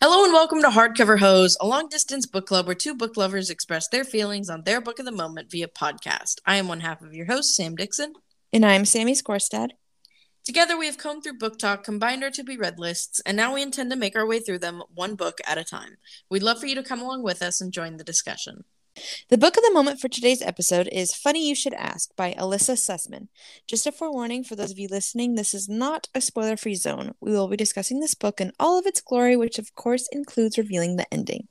Hello and welcome to Hardcover Hoes, a long distance book club where two book lovers express their feelings on their book of the moment via podcast. I am one half of your host, Sam Dixon. And I'm Sammy Skorstad. Together, we have combed through BookTok, combined our to be read lists, and now we intend to make our way through them one book at a time. We'd love for you to come along with us and join the discussion. The book of the moment for today's episode is Funny You Should Ask by Elissa Sussman. Just a forewarning for those of you listening, this is not a spoiler free zone. We will be discussing this book in all of its glory, which of course includes revealing the ending.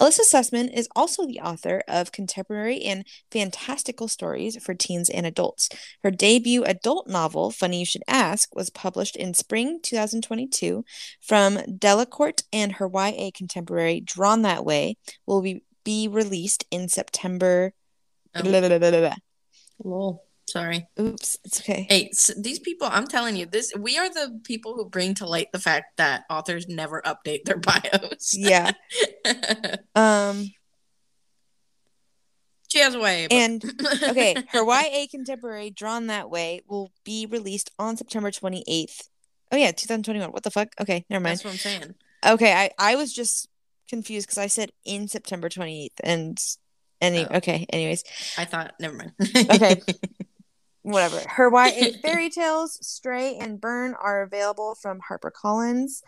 Elissa Sussman is also the author of contemporary and fantastical stories for teens and adults. Her debut adult novel, Funny You Should Ask, was published in spring 2022 from Delacorte, and her YA contemporary, Drawn That Way, will be be released in September. Oh. Blah, blah, blah, blah, Lol. Sorry. Oops, it's okay. Hey, s these people, I'm telling you, this we are the people who bring to light the fact that authors never update their bios. Yeah. um. she has a way. but- And okay, her YA contemporary Drawn That Way will be released on September 28th. Oh yeah, 2021. What the fuck? Okay, never mind. That's what I'm saying. Okay, I I was just confused because I said in September 28th and any Oh. okay, anyways. I thought, never mind. Okay. whatever. Her YA fairy tales, Stray and Burn, are available from HarperCollins.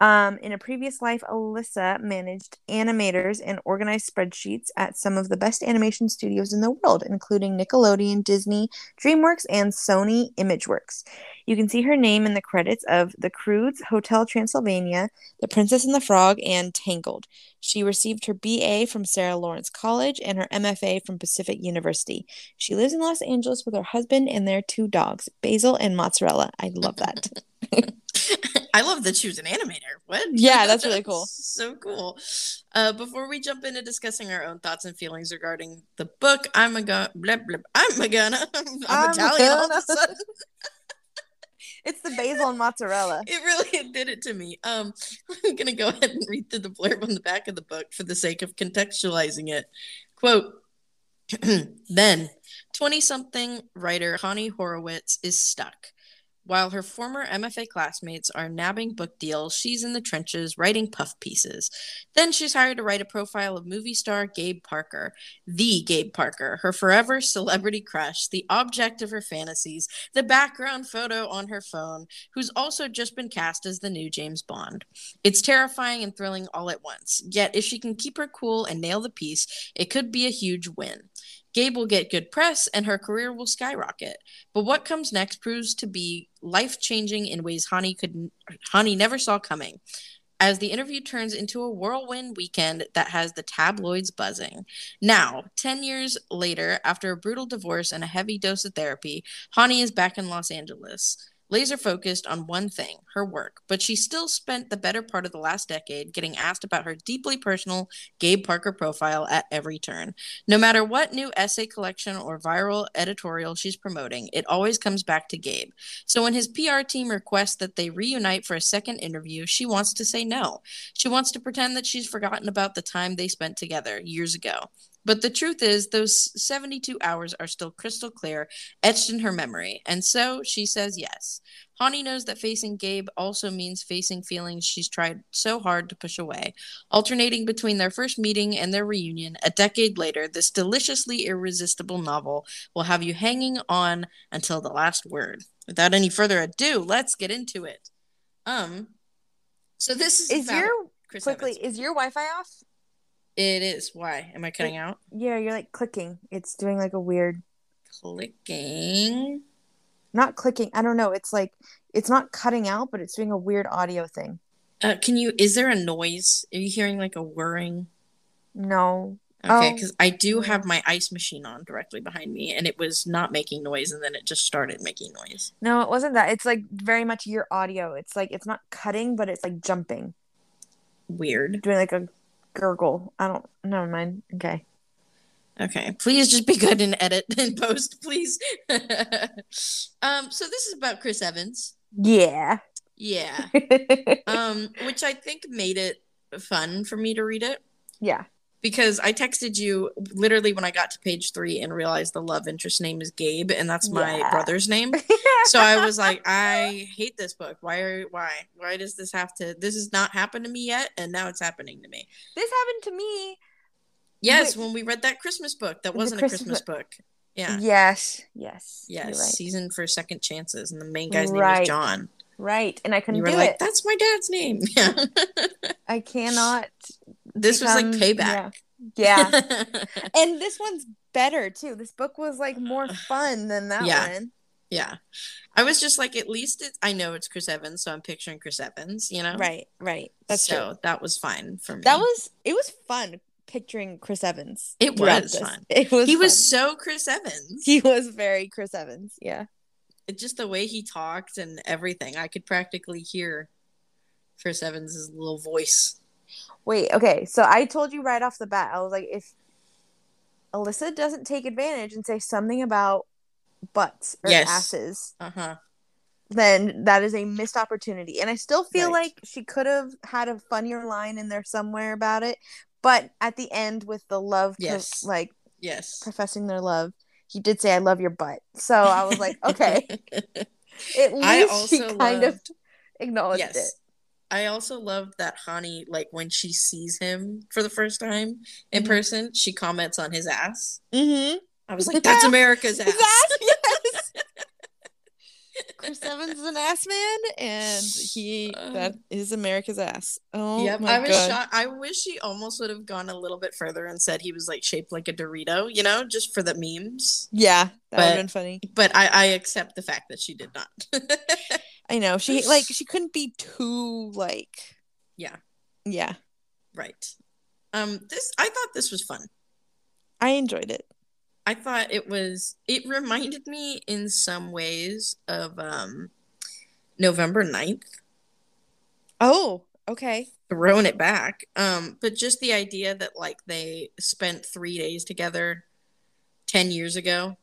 Um, in a previous life, Elissa managed animators and organized spreadsheets at some of the best animation studios in the world, including Nickelodeon, Disney, DreamWorks, and Sony Imageworks. You can see her name in the credits of The Croods, Hotel Transylvania, The Princess and the Frog, and Tangled. She received her BA from Sarah Lawrence College and her MFA from Pacific University. She lives in Los Angeles with her husband and their two dogs, Basil and Mozzarella. I love that. I love that she was an animator. What? Yeah, that's really cool. so cool. Uh, before we jump into discussing our own thoughts and feelings regarding the book, I'm a go. Blah, blah, I'm a gonna. I'm, I'm Italian all of a sudden. it's the basil and mozzarella. It really did it to me. Um, I'm gonna go ahead and read through the blurb on the back of the book for the sake of contextualizing it. Quote. then, 20 something writer Chani Horowitz is stuck. While her former MFA classmates are nabbing book deals, she's in the trenches writing puff pieces. Then she's hired to write a profile of movie star Gabe Parker, the Gabe Parker, her forever celebrity crush, the object of her fantasies, the background photo on her phone, who's also just been cast as the new James Bond. It's terrifying and thrilling all at once. Yet, if she can keep her cool and nail the piece, it could be a huge win. Gabe will get good press and her career will skyrocket. But what comes next proves to be life changing in ways Chani could Chani never saw coming. As the interview turns into a whirlwind weekend that has the tabloids buzzing. Now, 10 years later, after a brutal divorce and a heavy dose of therapy, Chani is back in Los Angeles laser focused on one thing her work, but she still spent the better part of the last decade getting asked about her deeply personal Gabe Parker profile at every turn. No matter what new essay collection or viral editorial she's promoting, it always comes back to Gabe. So when his PR team requests that they reunite for a second interview, she wants to say no. She wants to pretend that she's forgotten about the time they spent together years ago. But the truth is, those 72 hours are still crystal clear, etched in her memory. And so she says yes. Chani knows that facing Gabe also means facing feelings she's tried so hard to push away. Alternating between their first meeting and their reunion, a decade later, this deliciously irresistible novel will have you hanging on until the last word. Without any further ado, let's get into it. Um, so this is, Is your Chris quickly Evans. is your Wi-Fi off? It is. Why am I cutting out? Yeah, you're like clicking. It's doing like a weird Clicking. not clicking. I don't know. It's like it's not cutting out, but it's doing a weird audio thing. Uh, can you? Is there a noise? Are you hearing like a whirring? No. Okay, Oh. because I do have my ice machine on directly behind me, and it was not making noise, and then it just started making noise. No, it wasn't that. It's like very much your audio. It's like it's not cutting, but it's like jumping. Weird. Doing like a gurgle. I don't never mind. Okay. Okay, please just be good and edit and post, please. um, so this is about Chris Evans. Yeah. Yeah. Um, which I think made it fun for me to read it. yeah. Because I texted you literally when I got to page three and realized the love interest name is Gabe, and that's my Yeah. brother's name. so I was like, I hate this book. Why are why why does this have to? This has not happened to me yet, and now it's happening to me. this happened to me. Yes, when we read that Christmas book, that wasn't Christmas a Christmas book. Yeah. Yes. Yes. Yes, right. season for second chances, and the main guy's name Right. was John. Right. And I couldn't You were do like, it. "That's my dad's name." Yeah, I cannot. This was like payback. Yeah. and this one's better too. This book was like more fun than that Yeah. one. Yeah. I was just like, at least it, I know it's Chris Evans, so I'm picturing Chris Evans, you know? Right. Right. That's so true. that was fine for me. That was it was fun picturing Chris Evans. It was fun. It was he was so Chris Evans. he was very Chris Evans. Yeah. It, just the way he talked and everything. I could practically hear Chris Evans's little voice. Wait, okay. So I told you right off the bat, I was like, if Elissa doesn't take advantage and say something about butts or Yes. asses, Uh huh. then that is a missed opportunity. And I still feel Right. like she could have had a funnier line in there somewhere about it. But at the end, with the love, pro- Yes. like Yes. professing their love, he did say, "I love your butt." So I was like, okay, at least she kind of acknowledged yes. it. I also love that Chani, like when she sees him for the first time in Mhm. person, she comments on his ass. Mm-hmm. I was like, that's America's ass. yes. Chris Evans is an ass man, and he Uh, that is America's ass. Oh Yep, my I was god! shocked. I wish he almost would have gone a little bit further and said he was like shaped like a Dorito, you know, just for the memes. Yeah, that would have been funny. But I, I accept the fact that she did not. I know she like she couldn't be too like yeah, yeah. right. Um, this I thought this was fun. I enjoyed it. I thought it was. It reminded me in some ways of um, November 9th, Oh, okay. throwing it back. Um, but just the idea that like they spent three days together ten years ago.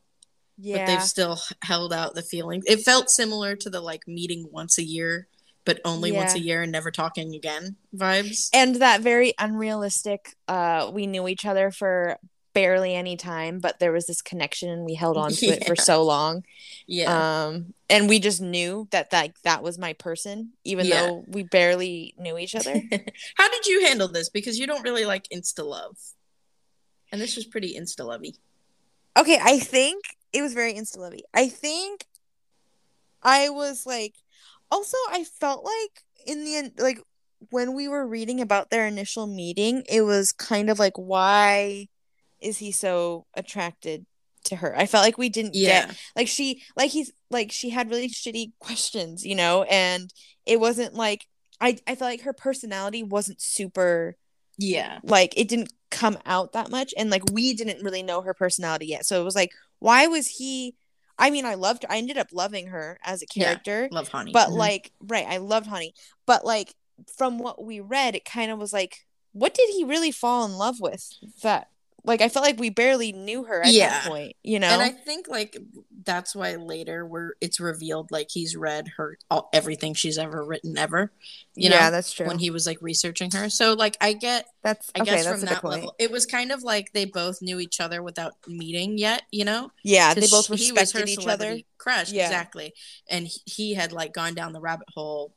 But they've still held out the feelings. It felt similar to the like meeting once a year, but only once a year and never talking again vibes. and that very unrealistic. Uh, we knew each other for barely any time, but there was this connection, and we held on to it for so long. yeah, um and we just knew that like that was my person even Yeah. though we barely knew each other how did you handle this? Because you don't really like insta love, and this was pretty insta lovey. okay i think it was very insta lovey i think i was like also i felt like in the end like when we were reading about their initial meeting it was kind of like why is he so attracted to her? I felt like we didn't Yeah, get like she like he's like she had really shitty questions you know and it wasn't like i i felt like her personality wasn't super yeah, like it didn't come out that much and like we didn't really know her personality yet. So it was like why was he i mean i loved i ended up loving her as a Yeah. character love Chani. but Mhm. like right i loved Chani but like from what we read it kind of was like what did he really fall in love with that like i felt like we barely knew her at Yeah. that point you know and I think like that's why later where it's revealed like he's read her all, everything she's ever written ever. You know. yeah know, that's true when he was like researching her. So like I get that's I okay guess that's from that point level, it was kind of like they both knew each other without meeting yet, you know? yeah they both he was her respected each other Crush, Yeah. exactly. And he, he had like gone down the rabbit hole,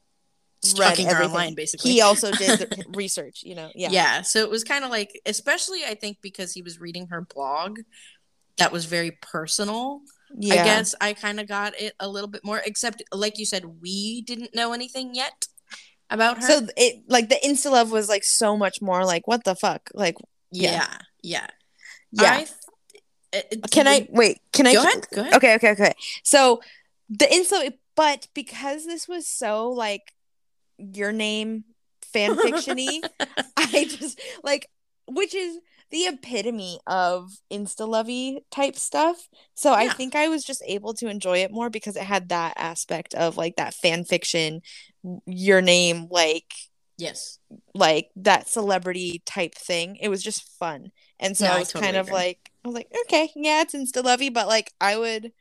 stalking her everything. online, basically. he also did the research you know yeah yeah. So it was kind of like, especially I think because he was reading her blog, that was very personal. yeah I guess I kind of got it a little bit more, except like you said, we didn't know anything yet about her. so it like the insta love was like so much more like what the fuck like yeah, yeah. yeah. yeah I it- it- uh, uh, can i wait can i Go ahead. Go ahead. okay okay okay so the insta but because this was so like your name fan fictiony i just like which is the epitome of insta lovey type stuff so i think i was just able to enjoy it more because it had that aspect of like that fan fiction your name like Yes. like that celebrity type thing. It was just fun. And so Yeah, I I was totally kind of agree. like I was like, okay, yeah, it's insta lovey, but like I would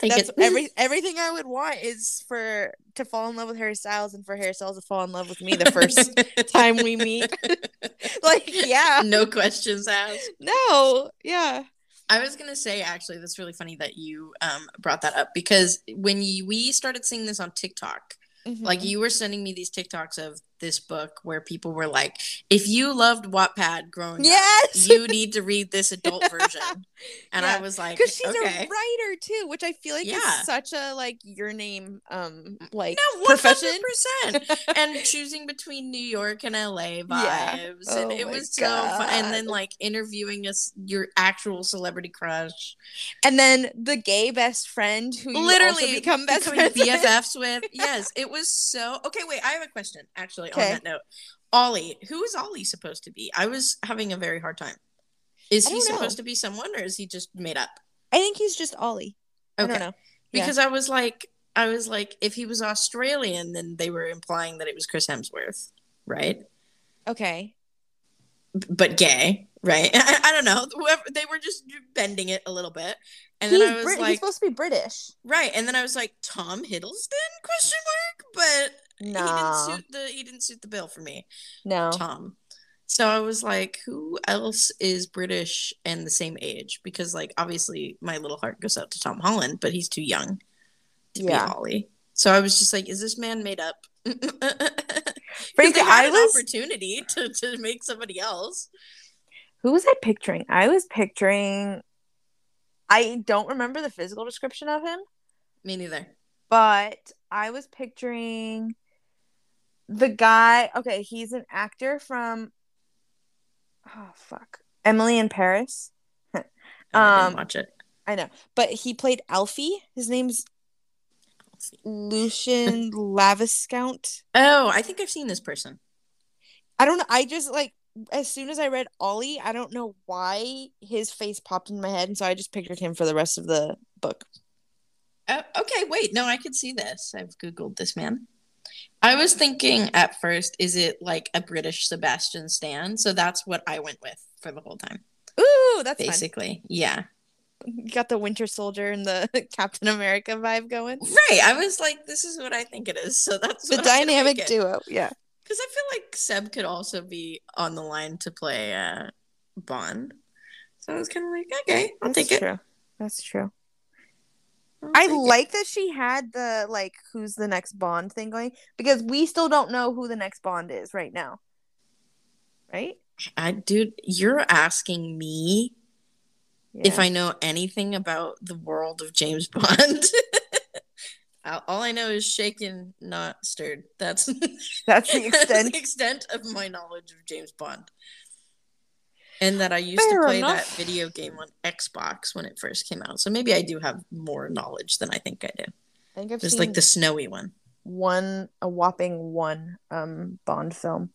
That's it. every everything I would want is for to fall in love with Harry Styles and for Harry Styles to fall in love with me the first time we meet. like, yeah. no questions asked. No. Yeah. I was gonna say actually, that's really funny that you um brought that up because when you, we started seeing this on TikTok, like Mhm. you were sending me these TikToks of this book where people were like, if you loved Wattpad growing up, Yes. you need to read this adult version. And I was like, because she's okay. a writer too, which I feel like Yeah. is such a like your name um like No, profession. hundred percent. And choosing between New York and LA vibes, Yeah. and Oh it my was so fun. And then like interviewing us, your actual celebrity crush, And then the gay best friend who you literally also become best friends. BFFs with. Yes, it was so. Okay, wait. I have a question actually on Okay. that note. Ollie, who is Ollie supposed to be? I was having a very hard time. Is he know. supposed to be someone, or is he just made up? I think he's just Ollie. I don't know. Yeah. because I was like, I was like, if he was Australian, then they were implying that it was Chris Hemsworth, right? Okay. B- But gay, right? I, I don't know. Whoever they were just bending it a little bit, and he's, then I was Brit- he's supposed to be British. right, and then I was like, Tom Hiddleston? Question mark? But he didn't suit the he didn't suit the bill for me, No. Tom. So I was like, who else is British and the same age? Because like obviously my little heart goes out to Tom Holland, but he's too young to Yeah. be Ollie. So I was just like, is this man made up? Frankly, they had I an was opportunity to, to make somebody else. who was I picturing? I was picturing I don't remember the physical description of him, Me neither. but I was picturing the guy. Okay, he's an actor from oh fuck, Emily in Paris. I Um, didn't watch it. I know, but he played Alfie. His name's Lucien Laviscount. Oh, I think I've seen this person. I don't know. I just like as soon as I read Ollie, I don't know why his face popped in my head, and so I just pictured him for the rest of the book. Oh, okay, wait. No, I could see this. I've Googled this man. I was thinking at first, is it like a British Sebastian Stan? So that's what I went with for the whole time. Ooh, that's fun. basically. Yeah. You got the Winter Soldier and the Captain America vibe going. Right. I was like, this is what I think it is. So that's The dynamic duo. Yeah. Because I feel like Seb could also be on the line to play uh, Bond. So I was kind of like, okay, I'll That's take it. That's true. I'll I it. like that she had the like who's the next Bond thing going because we still don't know who the next Bond is right now. Right? I, dude, you're asking me if I know anything about the world of James Bond. all I know is shaken, not stirred. That's That's the that's extent. the extent of my knowledge of James Bond. And that I used Fair to play enough. that video game on Xbox when it first came out. So maybe I do have more knowledge than I think I do. I think I've Just seen like the snowy one. one a whopping one um Bond film.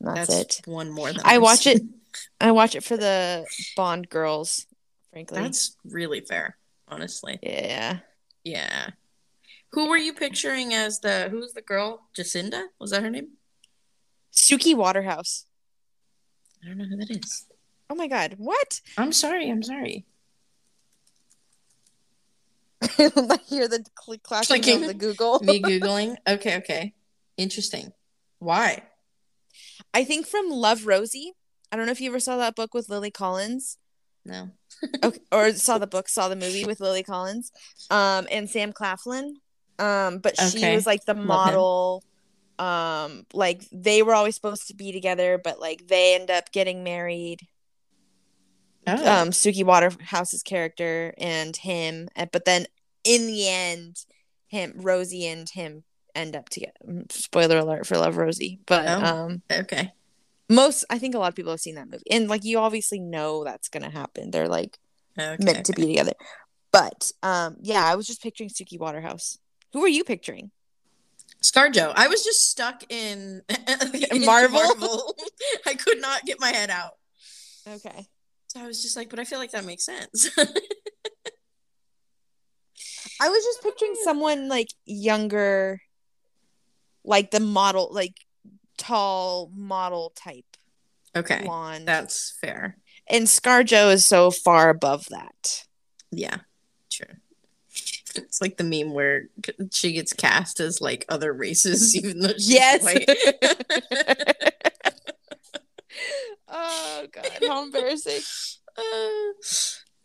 That's, That's, it. one more than I I've watch it. I watch it for the Bond girls, frankly. That's really fair, honestly. yeah. Yeah. Who were you picturing as the who's the girl? Jacinda? Was that her name? Suki Waterhouse. I don't know who that is. Oh my god, what? I'm sorry. I'm sorry. I hear the cl- clashing Clicking. of the Google. Me googling. Okay. Okay. Interesting. Why? I think from Love Rosie. I don't know if you ever saw that book with Lily Collins. No. okay, or saw the book, saw the movie with Lily Collins, um, and Sam Claflin. Um, but she was like the model. Um, like they were always supposed to be together, but like they end up getting married. Oh. Um, Suki Waterhouse's character and him, and- but then in the end, him, Rosie, and him end up together. Spoiler alert for Love Rosie, but Oh. um, okay. most I think a lot of people have seen that movie, and like you obviously know that's gonna happen. They're like Okay. meant to be together. But um yeah, I was just picturing Suki Waterhouse. Who are you picturing? ScarJo. I was just stuck in, in Marvel? I could not get my head out. Okay. So I was just like, but I feel like that makes sense. I was just picturing someone like younger, like the model, like tall model type okay. blonde. That's fair. and ScarJo is so far above that. Yeah. True. It's like the meme where she gets cast as like other races, even though she's Yes. white. oh god, how embarrassing. Uh,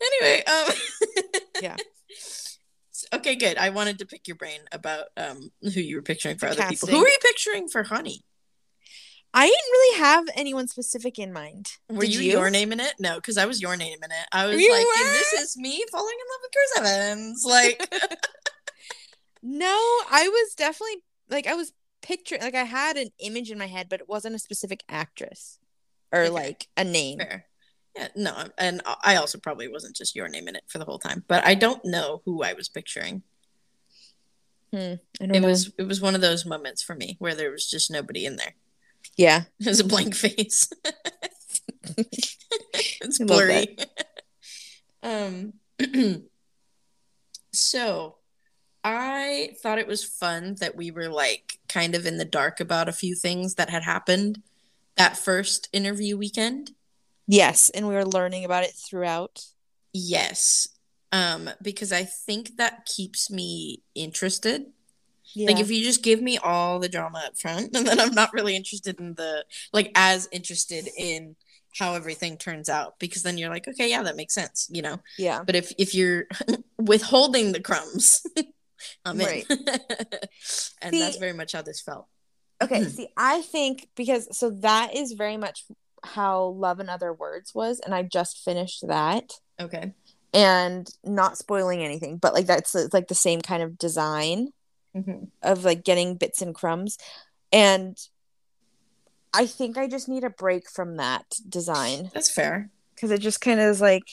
anyway, um, Yeah. Okay, good. I wanted to pick your brain about um who you were picturing for The other people. Who are you picturing for Chani? I didn't really have anyone specific in mind. Were Did you, your name in it? No, because I was your name in it. I was You like, this is me falling in love with Chris Evans. Like, No, I was definitely like I was picturing like I had an image in my head, but it wasn't a specific actress or Okay. like a name. fair. Yeah, no, and I also probably wasn't just your name in it for the whole time, but I don't know who I was picturing. Hmm, I don't It know. was it was one of those moments for me where there was just nobody in there. Yeah. Was a blank face. it's blurry. um so I thought it was fun that we were like kind of in the dark about a few things that had happened that first interview weekend. Yes, and we were learning about it throughout. Yes. Um because I think that keeps me interested Yeah. Like if you just give me all the drama up front, and then I'm not really interested in the like as interested in how everything turns out because then you're like, okay, yeah, that makes sense, you know. yeah. But if if you're withholding the crumbs, I'm in. Right. and See- that's very much how this felt. Okay, see, I think because so that is very much how Love and Other Words was, and I just finished that. Okay. And not spoiling anything, but like that's it's like the same kind of design Mhm. of like getting bits and crumbs. And I think I just need a break from that design That's fair. because it just kind of is like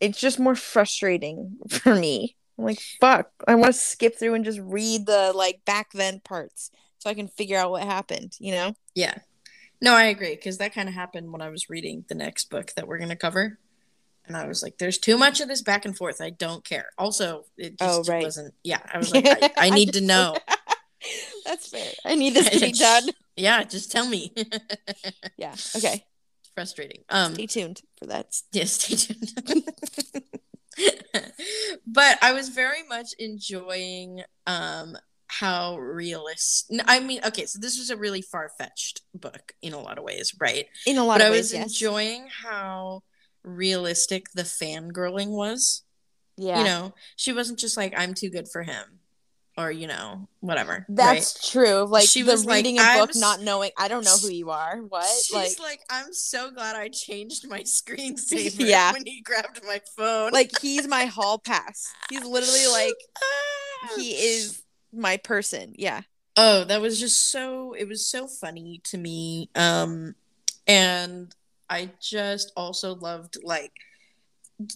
it's just more frustrating for me. I'm like, fuck, I want to skip through and just read the like back then parts so I can figure out what happened, you know? Yeah. No, I agree because that kind of happened when I was reading the next book that we're going to cover. And I was like, there's too much of this back and forth. I don't care. Also, it just Oh, right. wasn't, yeah. I was like, I, I need to just- know. That's fair. I need this to be done. Yeah, just tell me. Yeah. Okay. Frustrating. Um, Stay tuned for that. yeah, stay tuned. but I was very much enjoying um how realist. i mean, okay, so this was a really far fetched book in a lot of ways, right? In a lot But I of was ways, yes. enjoying how realistic the fangirling was. yeah. You know, she wasn't just like, I'm too good for him. Or, you know, whatever. right? That's true. Like She was like, reading a "I'm book, not knowing. I don't know who you are. What? She's like, like, I'm so glad I changed my screensaver Yeah. when he grabbed my phone. like he's my hall pass. He's literally like Ah. he is my person. Yeah. Oh, that was just so it was so funny to me. Um and I just also loved like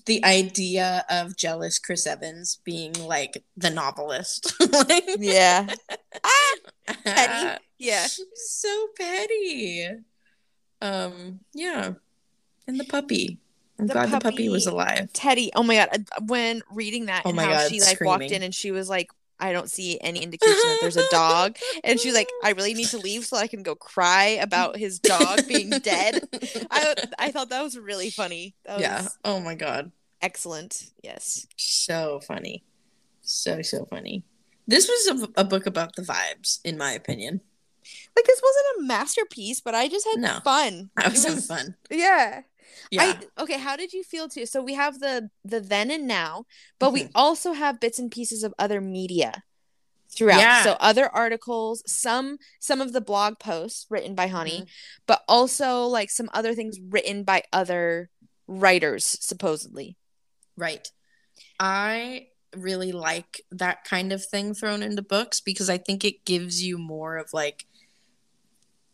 the idea of jealous Chris Evans being like the novelist. like Yeah. Petty. Yeah. so petty. Um yeah. And the puppy. I'm The glad the puppy was alive. Teddy. Oh my god. uh, When reading that Oh and my how God, she like walked in and she was like, I don't see any indication that there's a dog. And she's like, I really need to leave so I can go cry about his dog being dead. I I thought that was really funny. That was yeah. Oh my god. excellent. Yes. so funny so so funny this was a, a book about the vibes in my opinion Like this wasn't a masterpiece, but I just had No. fun. i It was having fun Yeah. Yeah I okay, how did you feel too? So we have the the then and now, but we Mhm. also have bits and pieces of other media throughout. Yeah. So other articles, some some of the blog posts written by Chani, Mhm. but also like some other things written by other writers supposedly. right i really like that kind of thing thrown into books because i think it gives you more of like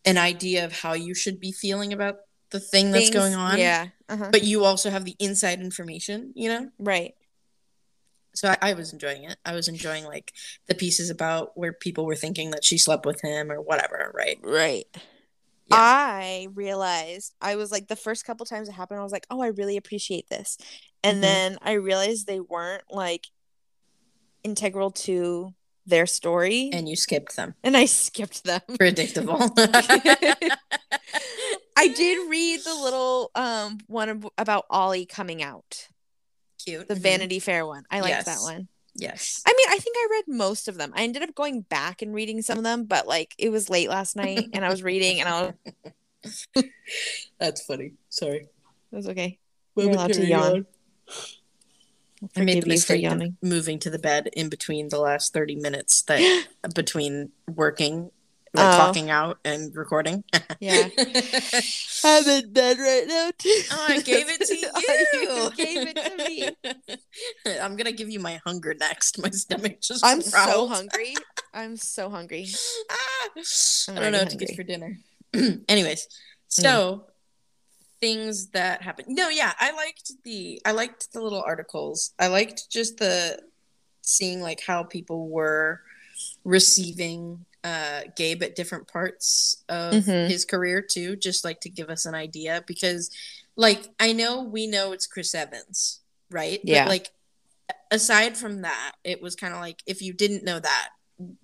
an idea of how you should be feeling about the thing that's Things- going on Yeah. Uh-huh. but you also have the inside information you know Right. so I, I was enjoying it i was enjoying like the pieces about where people were thinking that she slept with him or whatever right Right. Yeah. I realized I was like the first couple times it happened, I was like, oh, I really appreciate this. And Mhm. then I realized they weren't like integral to their story. And, you skipped them And I skipped them. predictable I did read the little um one about Ollie coming out, cute the Mhm. Vanity Fair one. I liked Yes. that one. Yes. I mean, I think I read most of them. I ended up going back and reading some of them, but like it was late last night and I was reading and I was That's funny. Sorry. it was okay. You're allowed to yawn. I made the Forgive you for mistake of moving to the bed in between the last 30 minutes that between working, like Oh. talking out and recording. Yeah. I'm in bed right now too. Oh, I gave it to you. you gave it to me. I'm gonna give you my hunger next. My stomach just. I'm so hungry. I'm so hungry. Ah, I'm I don't know already what to get for dinner. Anyways, so things that happened. No, yeah, I liked the I liked the little articles. I liked just the seeing like how people were receiving uh Gabe at different parts of Mhm. his career too, just like to give us an idea because like I know we know it's Chris Evans, right? Yeah. But like aside from that, it was kind of like if you didn't know that,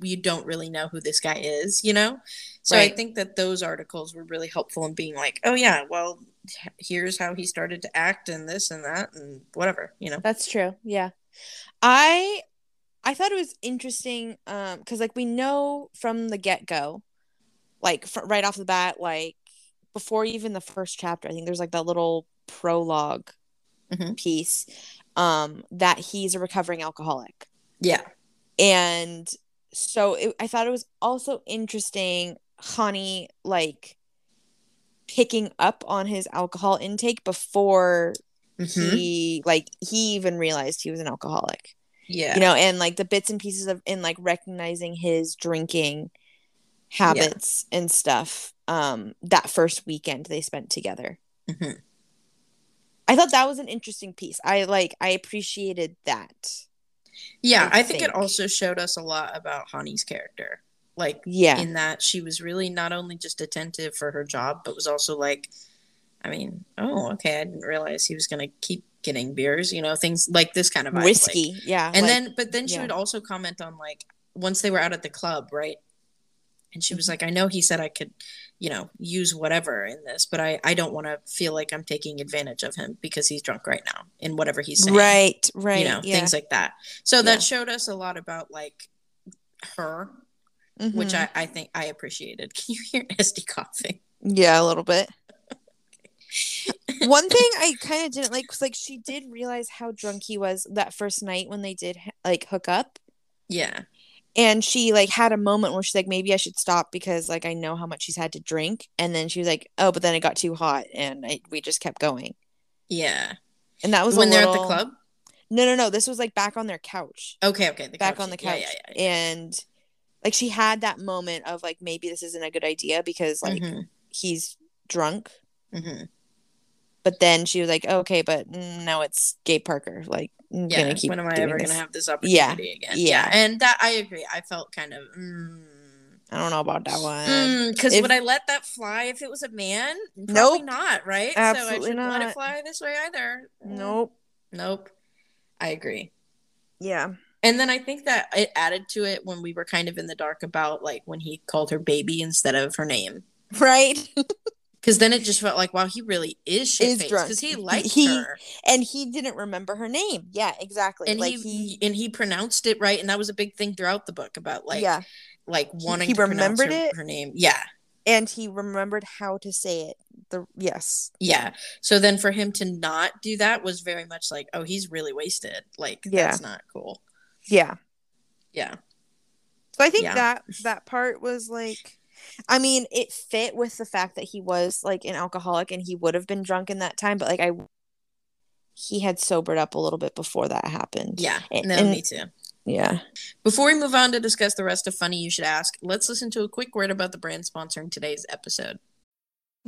you don't really know who this guy is, you know? So I think that those articles were really helpful in being like, oh yeah, well, here's how he started to act and this and that and whatever, you know? That's true. Yeah. I I thought it was interesting um cuz like we know from the get-go like fr- right off the bat like before even the first chapter I think there's like that little prologue Mhm. piece um that he's a recovering alcoholic. Yeah. And so it, I thought it was also interesting Chani like picking up on his alcohol intake before Mhm. he like he even realized he was an alcoholic Yeah. you know and like the bits and pieces of in like recognizing his drinking habits and stuff um that first weekend they spent together Mhm. i thought that was an interesting piece i like i appreciated that Yeah, I I think it also showed us a lot about Chani's character. Like yeah in that she was really not only just attentive for her job, but was also like, I mean, oh, okay, I didn't realize he was gonna keep getting beers, you know, things like this kind of vibe, like- whiskey yeah and like- then, but then she yeah. would also comment on like once they were out at the club, right? And she was Mm-hmm. like, I know he said I could, you know, use whatever in this, but I I don't want to feel like I'm taking advantage of him because he's drunk right now in whatever he's saying right right you know yeah. things like that so Yeah. that showed us a lot about like her which Mhm. I, I think i appreciated can you hear sd coughing yeah a little bit one thing i kind of didn't like was like she did realize how drunk he was that first night when they did like hook up yeah and she like had a moment where she's like maybe i should stop because like i know how much she's had to drink. And then she was like oh but then it got too hot and I, we just kept going. Yeah. And that was when they're at the club? No no no. This was like back on their couch. Okay okay back couch. on the couch yeah, yeah, yeah. and like she had that moment of like maybe this isn't a good idea because like Mhm, he's drunk. Mhm. but then she was like okay but mm, no it's Gabe Parker. Like yeah gonna keep when am i ever this. gonna have this Yeah, opportunity again yeah. yeah and that i agree i felt kind of mm, I don't know about that one because if- would I let that fly if it was a man? Probably Nope. not, right? so I shouldn't let it not. fly this way either. nope Nope. I agree. yeah And then I think that it added to it when we were kind of in the dark about like when he called her baby instead of her name. right Because then it just felt like, wow, he really is shit faced because he liked He- her. and he didn't remember her name yeah exactly And like he, and he pronounced it right, and that was a big thing throughout the book about like yeah like wanting he to pronounce remembered her, it? her name. Yeah, and he remembered how to say it the yes yeah. So then for him to not do that was very much like, oh, he's really wasted. Like Yeah. that's not cool. yeah Yeah, so i think Yeah. that that part was like i mean it fit with the fact that he was like an alcoholic and he would have been drunk in that time but like i he had sobered up a little bit before that happened yeah. And- No, and- me too. yeah Before we move on to discuss the rest of Funny You Should Ask, let's listen to a quick word about the brand sponsoring today's episode.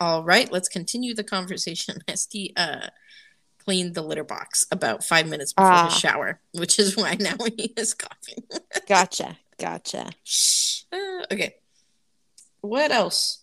All right, let's continue the conversation. Esty uh, cleaned the litter box about five minutes before Ah. his shower, which is why now he is coughing. Gotcha. Gotcha. Uh, okay. What else?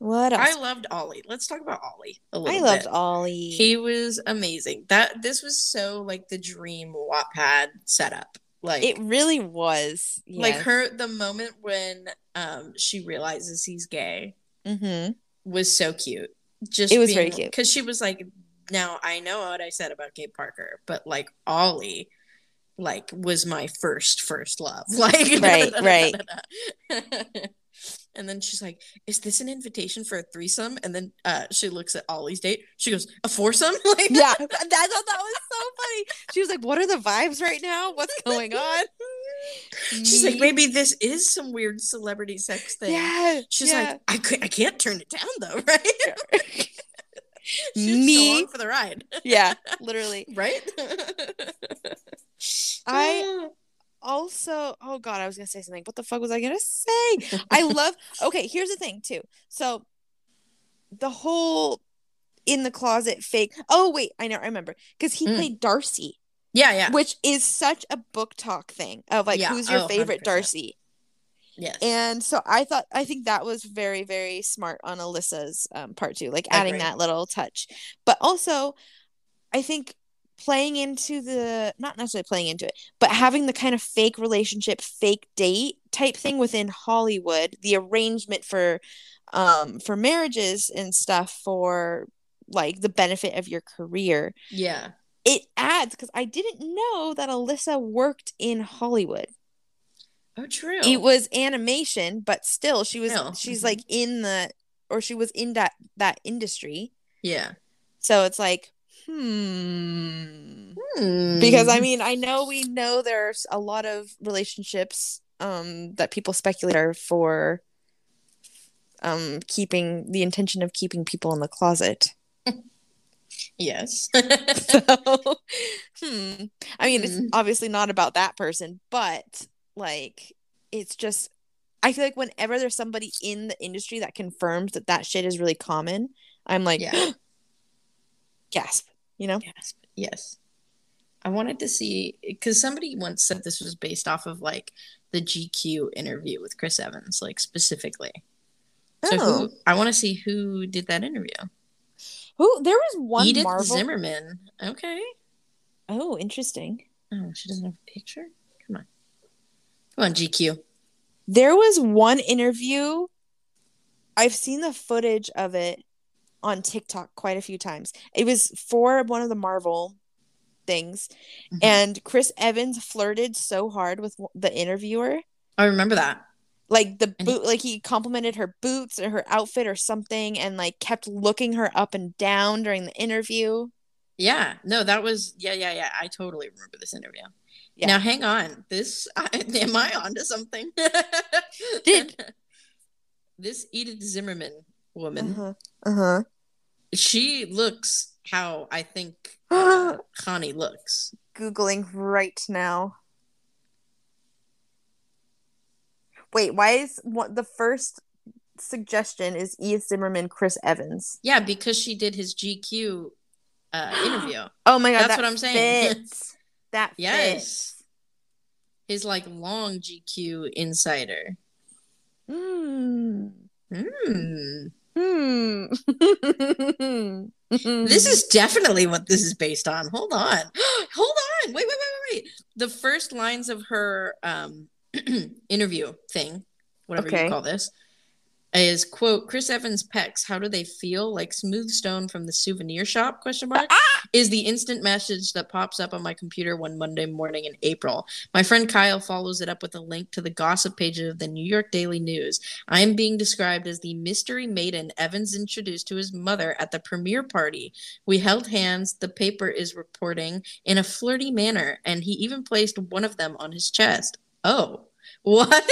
What else? I loved Ollie. Let's talk about Ollie a little I loved bit. Ollie. He was amazing. That this was so like the dream Wattpad setup. Like it really was. like her the moment when um she realizes he's gay Mhm. Was so cute. Just It was very cute. because she was like, now I know what I said about Gabe Parker, but like Ollie, like was my first first love. Like Right, right. And then she's like, "Is this an invitation for a threesome?" And then uh, she looks at Ollie's date. She goes, "A foursome?" like, Yeah, that, that, that was so funny. She was like, "What are the vibes right now? What's going on?" She's like, maybe this is some weird celebrity sex thing. Yeah, She's yeah. like, I, could, I can't turn it down though, right? Me- for the ride, yeah, literally. right? I also, oh god, I was gonna say something. What the fuck was I gonna say? I love. Okay, here's the thing too. So, the whole in the closet fake. Oh wait, I know, I remember because he Mm. played Darcy, yeah, yeah, which is such a BookTok thing of like, Yeah, who's your oh, favorite 100%. Darcy? yes. And so I thought I think that was very very smart on Elissa's um, part too, like adding that little touch. But also, I think playing into the not necessarily playing into it, but having the kind of fake relationship, fake date type thing within Hollywood, the arrangement for um for marriages and stuff for like the benefit of your career. yeah, It adds because I didn't know that Elissa worked in Hollywood oh, true. it was animation but still she was she's mhm. like in the or she was in that that industry yeah, so it's like hmm Hmm. because i mean i know we know there's a lot of relationships um that people speculate are for um keeping the intention of keeping people in the closet yes, so hmm i mean it's Hmm. obviously not about that person but like it's just i feel like whenever there's somebody in the industry that confirms that that shit is really common i'm like Yeah. gasp you know yes, yes. I wanted to see because somebody once said this was based off of like the GQ interview with Chris Evans, like specifically. So Oh. who I want to see who did that interview. who there was one Edith marvel Zimmerman. Okay. oh interesting Oh, she doesn't have a picture. Come on. Come on, GQ. there was one interview i've seen the footage of it on tiktok quite a few times it was for one of the marvel things Mhm. and chris evans flirted so hard with the interviewer I remember that. like the he- boot like he complimented her boots or her outfit or something and like kept looking her up and down during the interview Yeah. No, that was yeah, yeah, yeah. I totally remember this interview. Yeah. Now hang on. This I, am I onto something? Did- this Edith Zimmerman woman? uh-huh uh-huh She looks how I think Chani looks. googling right now wait why is what the first suggestion is edith zimmerman chris evans Yeah, because she did his GQ uh, interview. oh my god That's that what I'm saying. fits. that Yes. fits. His like long GQ insider. Hmm. Hmm. Hmm. This is definitely what this is based on. Hold on. Hold on. Wait, wait, wait, wait, wait. The first lines of her um interview thing, whatever Okay. you call this, is quote Chris Evans pecs, how do they feel? Like smooth stone from the souvenir shop? Question mark. Ah! Is the instant message that pops up on my computer one Monday morning in April. My friend Kyle follows it up with a link to the gossip page of the New York Daily News. I am being described as the mystery maiden Evans introduced to his mother at the premiere party. We held hands, the paper is reporting, in a flirty manner, and he even placed one of them on his chest. Oh, what?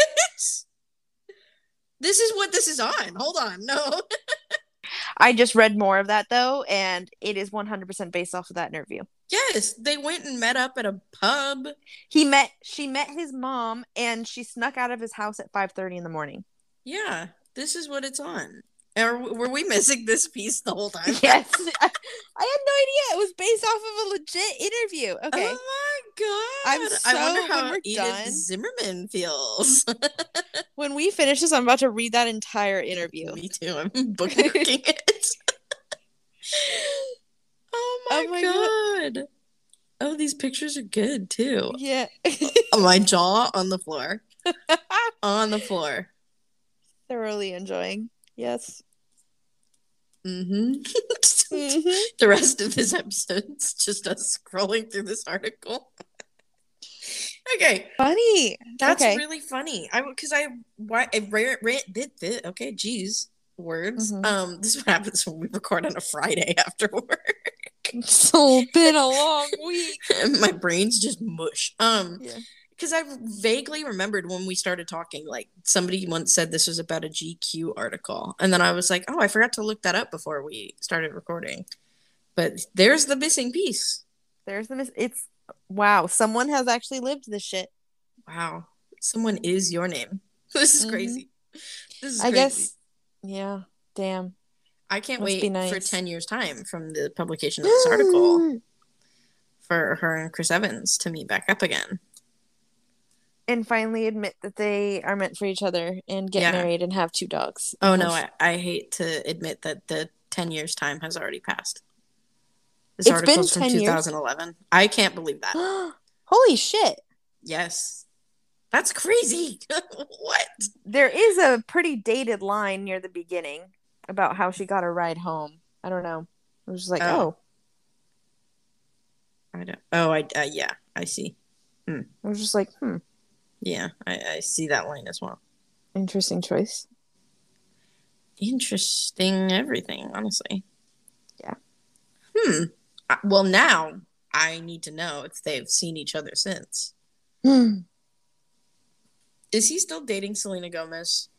This is what this is on. Hold on. No. I just read more of that though, and it is 100% based off of that interview. Yes, they went and met up at a pub. He met, she met his mom, and she snuck out of his house at 5:30 in the morning. Yeah, this is what it's on. Or were we missing this piece the whole time? Yes. I, I had no idea. It was based off of a legit interview. Okay. Oh my god! I'm I wonder how Edith done- Zimmerman feels. When we finish this, I'm about to read that entire interview. Me too. I'm bookmarking it. oh my, Oh my god. Oh, these pictures are good too. Yeah. Oh, my jaw on the floor. on the floor. Thoroughly enjoying. Yes. Hmm Mhm. the rest of this episode's just us scrolling through this article. okay, Funny. that's okay. really funny. I because I why I ran, ran did this. Okay, geez, words. Mhm. Um, this is what happens when we record on a Friday after work. So been a long week. My brain's just mush. Um, Yeah. Because I vaguely remembered when we started talking, like somebody once said this was about a GQ article, and then I was like, oh, I forgot to look that up before we started recording. But there's the missing piece. There's the miss. it's wow, someone has actually lived this shit. Wow, someone is your name. This is Mhm. crazy. This is I crazy. guess yeah. Damn. I can't must wait be for ten years time from the publication of this article for her and Chris Evans to meet back up again. And finally admit that they are meant for each other and get Yeah. married and have two dogs. Oh no, I, I hate to admit that the ten years time has already passed. This It's been article's from 10 years? 2011. I can't believe that. Holy shit. Yes, that's crazy. what? There is a pretty dated line near the beginning about how she got a ride home. I don't know. I was just like, Oh. oh. I don't. Oh, I uh, yeah, I see. I was just like, hmm, Yeah, I, I see that line as well. interesting choice. Interesting, everything, honestly. Yeah. Hmm. Well, now I need to know if they've seen each other since. Hmm. Is he still dating Selena Gomez?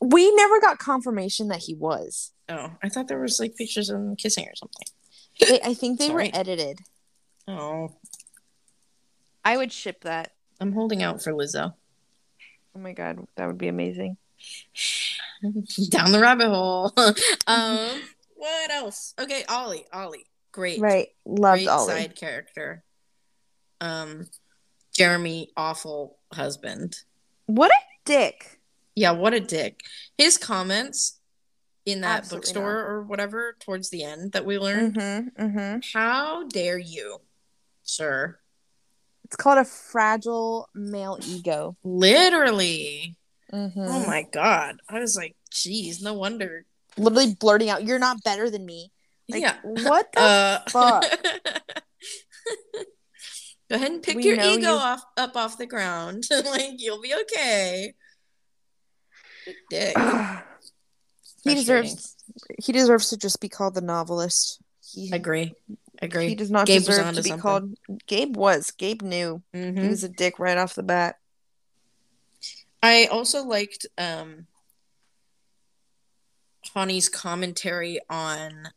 We never got confirmation that he was. Oh, I thought there was like pictures of them kissing or something. They, I think they were edited. Oh, I would ship that. I'm holding out for Lizzo. Oh my god, that would be amazing. Down the rabbit hole. um, what else? Okay, Ollie. Ollie, great, Right. Loved great Ollie. side character. Um, Jeremy, awful husband. What a dick. Yeah, what a dick. His comments in that Absolutely bookstore not. or whatever towards the end that we learned. Mm-hmm, mm-hmm. How dare you, sir? It's called a fragile male ego. Literally. Mm-hmm. Oh my god. I was like, geez, no wonder. Literally blurting out, "You're not better than me." Like, yeah. What the? Uh, fuck? Go ahead and pick We your ego you- off up off the ground. like you'll be okay. Good dick. he deserves. He deserves to just be called the novelist. He, Agree. Agree. he does not Gabe deserve to be something. called. Gabe was. Gabe knew he Mhm. was a dick right off the bat. I also liked um Chani's commentary on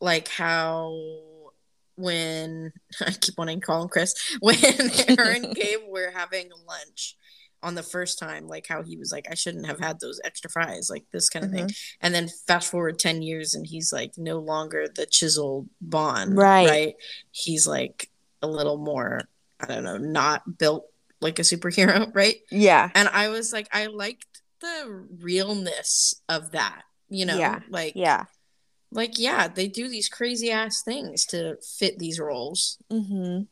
like how when I keep wanting to call him Chris when her and Gabe were having lunch on the first time, like how he was like, I shouldn't have had those extra fries, like this kind of thing. And then fast forward 10 years and he's like no longer the chiseled Bond. Right. Right. He's like a little more, I don't know, not built like a superhero, right? Yeah. and I was like, I liked the realness of that, you know, Yeah, like, Yeah. like, yeah, they do these crazy ass things to fit these roles. Mm-hmm.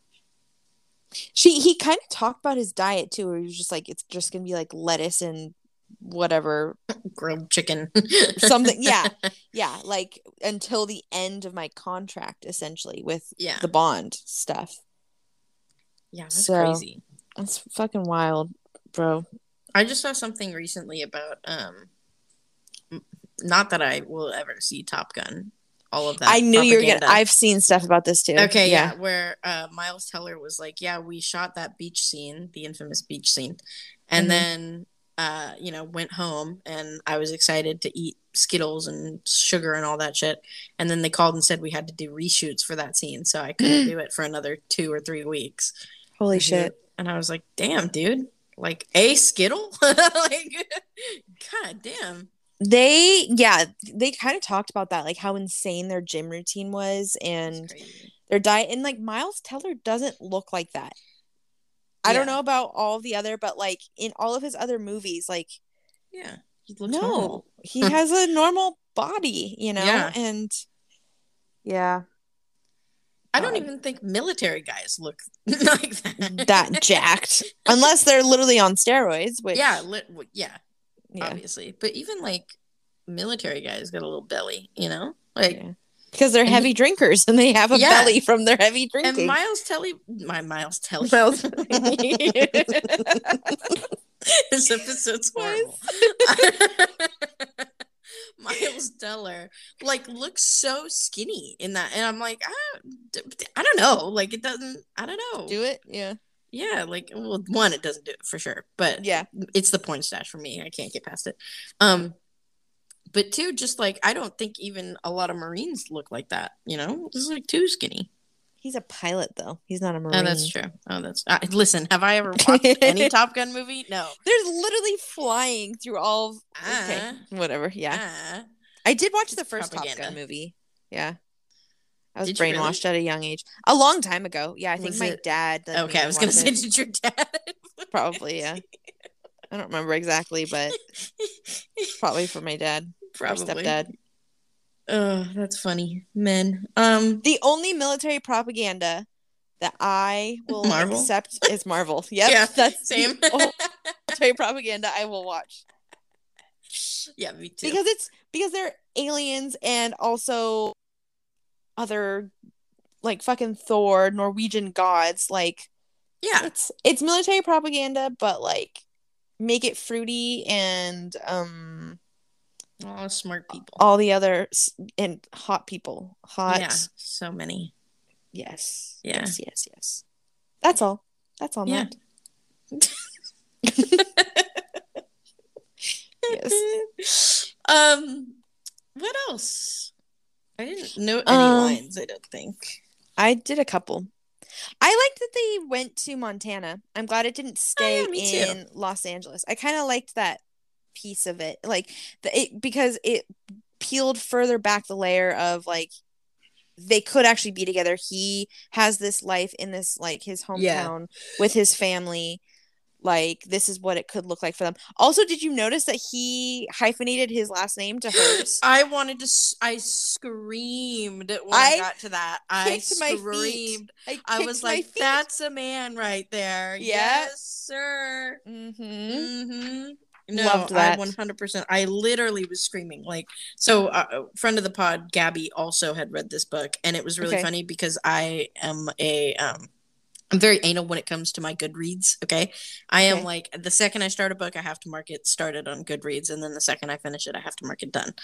She he kind of talked about his diet too, where he was just like, it's just gonna be like lettuce and whatever Grilled chicken, something. Yeah, yeah, like until the end of my contract, essentially with yeah, the bond stuff. yeah, that's So- crazy. That's fucking wild, bro. I just saw something recently about, um, not that I will ever see Top Gun, all of that. I knew you were gonna. I've seen stuff about this too. Okay, yeah. where uh, Miles Teller was like, "Yeah, we shot that beach scene, the infamous beach scene, and Mhm. then uh, you know went home, and I was excited to eat Skittles and sugar and all that shit, and then they called and said we had to do reshoots for that scene, so I couldn't do it for another two or three weeks. Holy And shit. And I was like, "Damn, dude." Like a skittle, like, god damn. They yeah they kind of talked about that like how insane their gym routine was and their diet and like miles teller doesn't look like that i don't know about all the other but like in all of his other movies like Yeah. He looks no normal. he has a normal body you know Yeah. and yeah I don't God. even think military guys look like that. that jacked unless they're literally on steroids which yeah, li- yeah, yeah, obviously. But even like military guys got a little belly, you know? Like yeah. because they're And he- heavy drinkers and they have a Yeah. belly from their heavy drinking and Miles Telly my Miles Telly. Miles- this episode's horrible. Miles Teller like looks so skinny in that, and I'm like, ah, I don't know, like it doesn't, I don't know. do it yeah Yeah, like well, one, it doesn't do it for sure, but yeah it's the porn stash for me. I can't get past it. Um, but two, just like I don't think even a lot of Marines look like that. You know, it's like too skinny. he's a pilot though he's not a marine Oh, that's true. Oh, that's. Uh, listen, have I ever watched any Top Gun movie? No. There's literally flying through all. Of... Okay, Ah. whatever. Yeah, Ah. I did watch the first Top. Gun movie. Yeah, I was Did you really? brainwashed at a young age, a long time ago. Yeah, I think Was my it- dad. okay, I was gonna say, it. did your dad? Probably, yeah. I don't remember exactly, but probably for my dad Probably. stepdad. Oh, that's funny, men. Um, The only military propaganda that I will Marvel? accept is Marvel. Yep, Yeah, that's same. military propaganda I will watch. yeah, me too. because it's because they're aliens and also other like fucking Thor, Norwegian gods. Like yeah, it's it's military propaganda, but like make it fruity and um all smart people. all the other and hot people. Hot. Yeah, so many. Yes. Yeah. Yes. Yes. Yes. That's all. That's all. Yeah. Yes. um, what else? I didn't know any Um, lines. I don't think. I did a couple. I liked that they went to Montana. I'm glad it didn't stay Oh, yeah, me too. in Los Angeles. I kind of liked that piece of it, like the, it because it peeled further back the layer of like they could actually be together. He has this life in this like his hometown Yeah. with his family. Like this is what it could look like for them. Also, did you notice that he hyphenated his last name to hers? I wanted to. i screamed when I I, got to that. I kicked my feet. screamed. I, I was like, feet. "That's a man right there." Yeah. Yes, sir. mm-hmm. Mm-hmm. No, Loved that. I 100%. I literally was screaming. Like, so uh, a friend of the pod, Gabby, also had read this book, and it was really Okay. funny because I am a um, I'm very anal when it comes to my Goodreads. Okay, I am Okay. like the second I start a book, I have to mark it started on Goodreads, and then the second I finish it, I have to mark it done.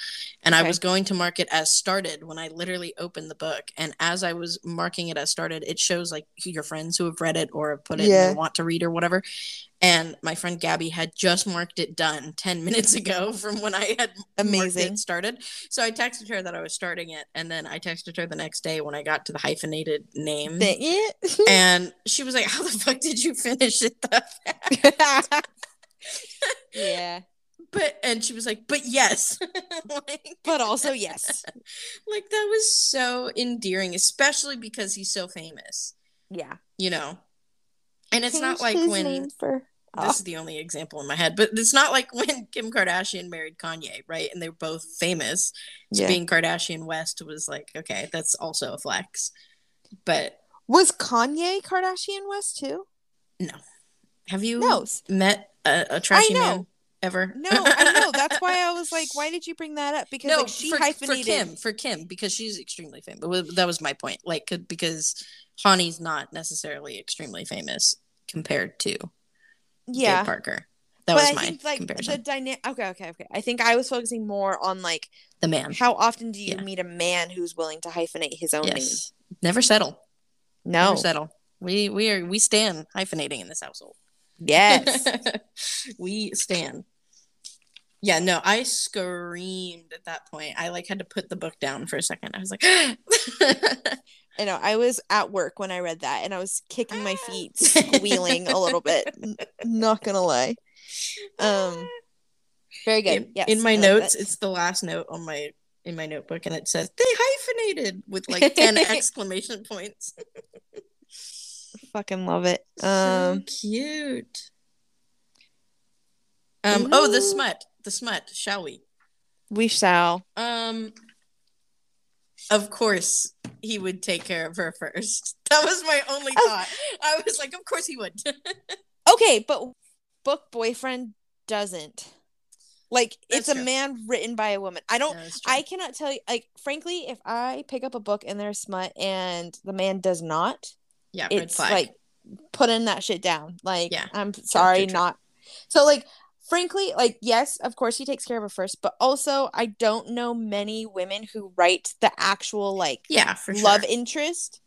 And I was going to mark it as started when I literally opened the book, and as I was marking it as started, it shows like your friends who have read it or have put it Yeah. and want to read or whatever. And my friend Gabby had just marked it done 10 minutes ago from when I had Amazing. it started. So I texted her that I was starting it. And then I texted her the next day when I got to the hyphenated name. And she was like, How the fuck did you finish it that yeah. But, and she was like, But yes. like, But also, yes. like, that was so endearing, especially because he's so famous, Yeah. you know? And it's not like when. for this oh. is the only example in my head, but it's not like when Kim Kardashian married Kanye, right? And they were both famous. So Yeah. being Kardashian West was like, okay, that's also a flex. But Was Kanye Kardashian West too? No. Have you No. met a, a trashy man ever? No, I know. That's why I was like, why did you bring that up? Because no, like she for, for. Kim, for Kim, because she's extremely famous. But that was my point. Like, could- because Chani's not necessarily extremely famous compared to yeah. Gabe Parker. That but was I my think like comparison. the dynamic. Okay, okay, okay. I think I was focusing more on like the man. how often do you Yeah. meet a man who's willing to hyphenate his own Yes. Never settle. name? Never No. settle. We we are we stand hyphenating in this household. Yes. we stand. Yeah, no, I screamed at that point. I like had to put the book down for a second. I was like, I know. I was at work when I read that, and I was kicking my feet, squealing a little bit. Not gonna lie. Um, Very good. In, yes, in my notes, it's the last note on my in my notebook, and it says they hyphenated with like ten exclamation points. Fucking love it. so Um, cute. Um. Oh, the smut. The smut. Shall we? we shall. Um. Of course, he would take care of her first. That was my only Oh. thought. I was like, of course he would. Okay, but book boyfriend doesn't. Like it's That's a man written by a woman. I don't. That's true. I cannot tell you. Like frankly, if I pick up a book and there's smut and the man does not, yeah, it's like putting that shit down. Like, Yeah. I'm sorry, true, true. not. So, like, frankly, like, yes, of course he takes care of her first, but also I don't know many women who write the actual like yeah, for sure. love interest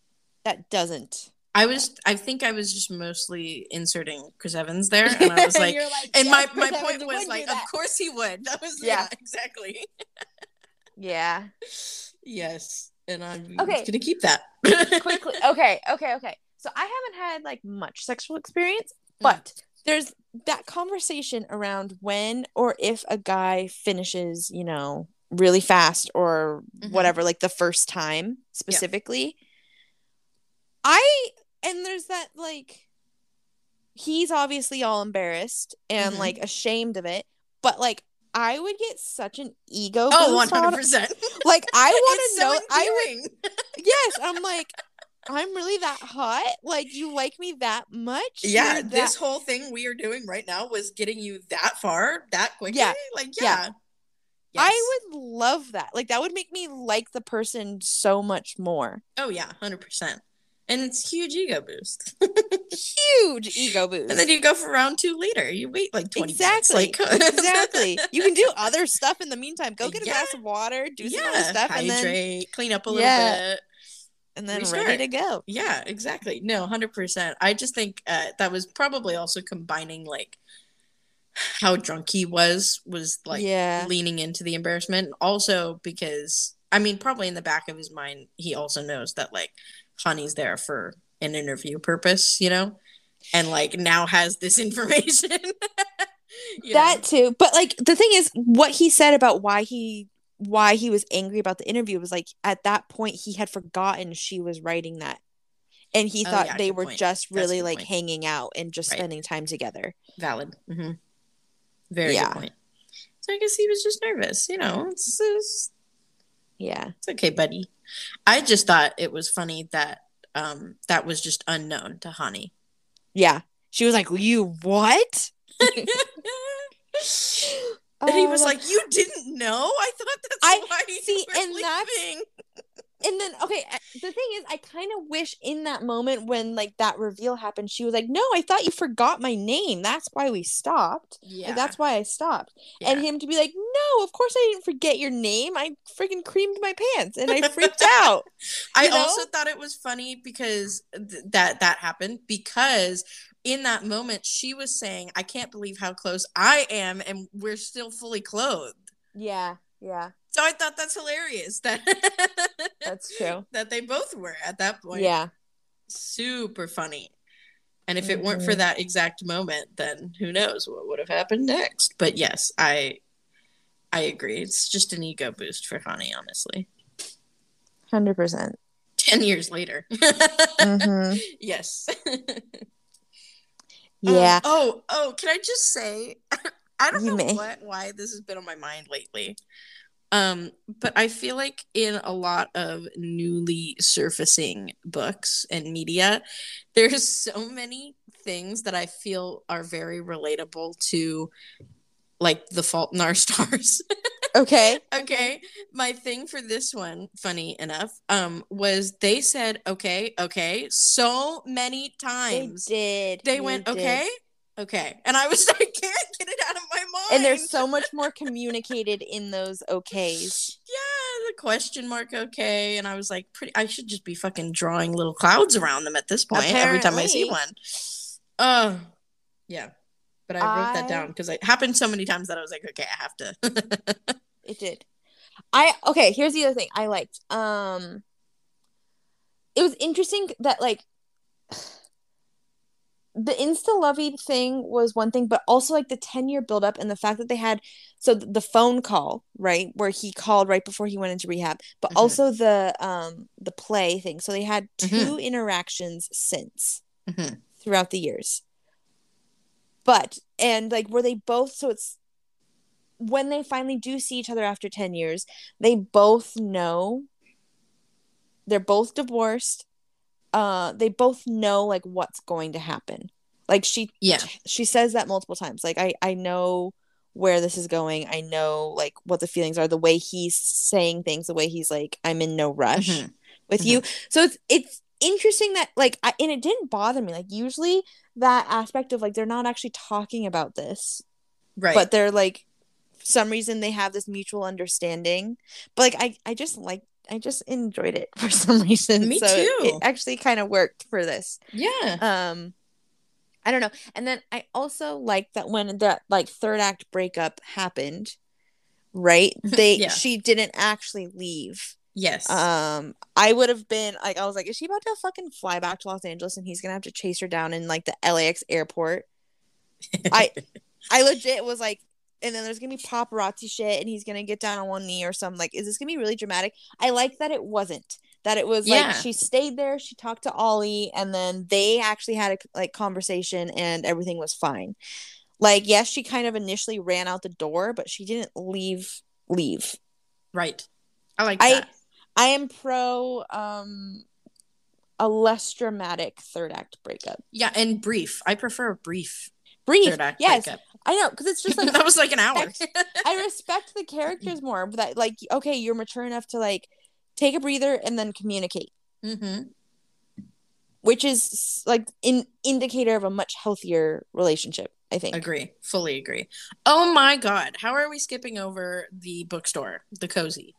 that doesn't. I was. I think I was just mostly inserting Chris Evans there, and I was like, like, and "Yeah, my my point was like, of course he would. That was Yeah. yeah, exactly. yeah. Yes, and I'm Okay. gonna keep that. Quickly, okay, okay, okay. So I haven't had like much sexual experience, Mm. but there's that conversation around when or if a guy finishes, you know, really fast or Mhm. whatever, like the first time specifically. I and there's that like he's obviously all embarrassed and Mhm. like ashamed of it, but like I would get such an ego Oh, boost hundred percent. Like I want to so know. I would yes, I'm like, I'm really that hot. Like you like me that much? Yeah, that- this whole thing we are doing right now was getting you that far that quickly. Yeah, like yeah. yeah. I would love that. Like that would make me like the person so much more. Oh yeah, hundred percent. And it's huge ego boost. Huge ego boost. and then you go for round two later. You wait like twenty exactly, minutes. Like exactly. You can do other stuff in the meantime. Go get a Yeah. glass of water, do some other yeah, stuff, and hydrate, then clean up a little Yeah. bit. and then restart. ready to go. Yeah, exactly. No, hundred percent. I just think uh, that was probably also combining like how drunk he was was like Yeah. leaning into the embarrassment. Also because I mean, probably in the back of his mind, he also knows that like Chani's there for an interview purpose, you know, and like now has this information. That know? too but like the thing is what he said about why he why he was angry about the interview was like at that point he had forgotten she was writing that and he Oh, thought yeah, they were point. just really like point. hanging out and just Right. spending time together valid. mm-hmm. Very Yeah. good point. So I guess he was just nervous. You know, it's, it's yeah It's okay, buddy. I just thought it was funny that um that was just unknown to Chani. yeah she was like you what and he was like, "You didn't know? I thought that's I- why you see, were and that's- leaving." And then okay the thing is i kind of wish in that moment when like that reveal happened she was like no i thought you forgot my name. That's why we stopped. Yeah, Like, that's why i stopped. Yeah. and him to be like no of course i didn't forget your name. I freaking creamed my pants and i freaked out. I know? also thought it was funny because th- that that happened because in that moment she was saying, "I can't believe how close I am, and we're still fully clothed." yeah yeah I thought that's hilarious that that's true that they both were at that point. yeah super funny. And if it weren't for Mhm. that exact moment, then who knows what would have happened next. But yes, I I agree. It's just an ego boost for Chani, honestly. 100% Ten years later. hmm yes. yeah Um, oh, oh, can I just say I don't You know may. what why this has been on my mind lately. Um, but I feel like in a lot of newly surfacing books and media, there's so many things that I feel are very relatable to like the fault in our stars. okay okay my thing for this one funny enough um was they said okay okay so many times. they did they went did. okay okay. And i was like, i can't get it out of my mind and there's so much more communicated in those okays. Yeah the question mark okay. And i was like pretty i should just be fucking drawing little clouds around them at this point every time i see Apparently. one. Oh yeah. But i wrote that down because it happened so many times that i was like okay i have to. It did. I okay, here's the other thing I liked. Um it was interesting that like the insta lovey thing was one thing, but also like the 10 year buildup and the fact that they had so the phone call, right, where he called right before he went into rehab, but Mhm. also the um the play thing. So they had 2 Mhm. interactions since Mhm. throughout the years. But and like were they both so it's when they finally do see each other after 10 years, they both know they're both divorced. Uh they both know like what's going to happen. Like she Yeah. she says that multiple times. Like I I know where this is going. I know like what the feelings are, the way he's saying things, the way he's like I'm in no rush Mhm. with you. So it's it's interesting that like I, and it didn't bother me. Like usually that aspect of like they're not actually talking about this, Right. but they're like some reason they have this mutual understanding. But like I I just like I just enjoyed it for some reason. Me so it- too. It actually kind of worked for this yeah. um i don't know and then i also like that when that like third act breakup happened right they Yeah. she didn't actually leave Yes. um i would have been like i was like is she about to fucking fly back to los angeles and he's gonna have to chase her down in like the lax airport I- i legit was like and then there's gonna be paparazzi shit and he's gonna get down on one knee or something like is this gonna be really dramatic i like that it wasn't that it was Yeah. like she stayed there she talked to ollie and then they actually had a like conversation and everything was fine like yes she kind of initially ran out the door but she didn't leave leave right. I like I- that. i am pro um a less dramatic third act breakup Yeah, and brief. I prefer a brief brief third act yes breakup. I know because it's just like that was like an hour. I respect the characters more. That like, okay, you're mature enough to like take a breather and then communicate, hmm which is like an indicator of a much healthier relationship. I think. Agree. Fully agree. Oh my god. How are we skipping over the bookstore, the cozy?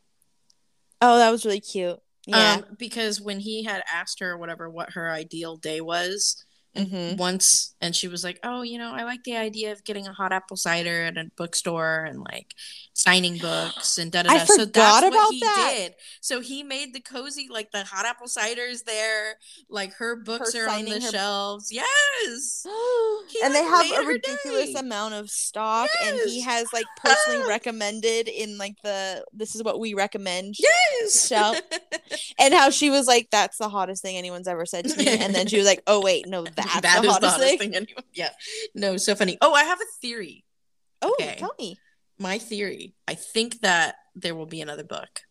Oh, that was really cute. Yeah. Um, because when he had asked her whatever what her ideal day was, Mhm. once and she was like oh you know i like the idea of getting a hot apple cider at a bookstore and like signing books and da da da so that's about what he that. did so he made the cozy like the hot apple ciders there like her books Her are on the her- shelves yes and they have a ridiculous day. amount of stock, and he has like personally recommended in like the this is what we recommend. yes Shell. And how she was like, "That's the hottest thing anyone's ever said to me," and then she was like, "Oh wait, no, that's That the is hottest, thing." anyone yeah no so funny oh i have a theory Oh, Okay. tell me. My theory i think that there will be another book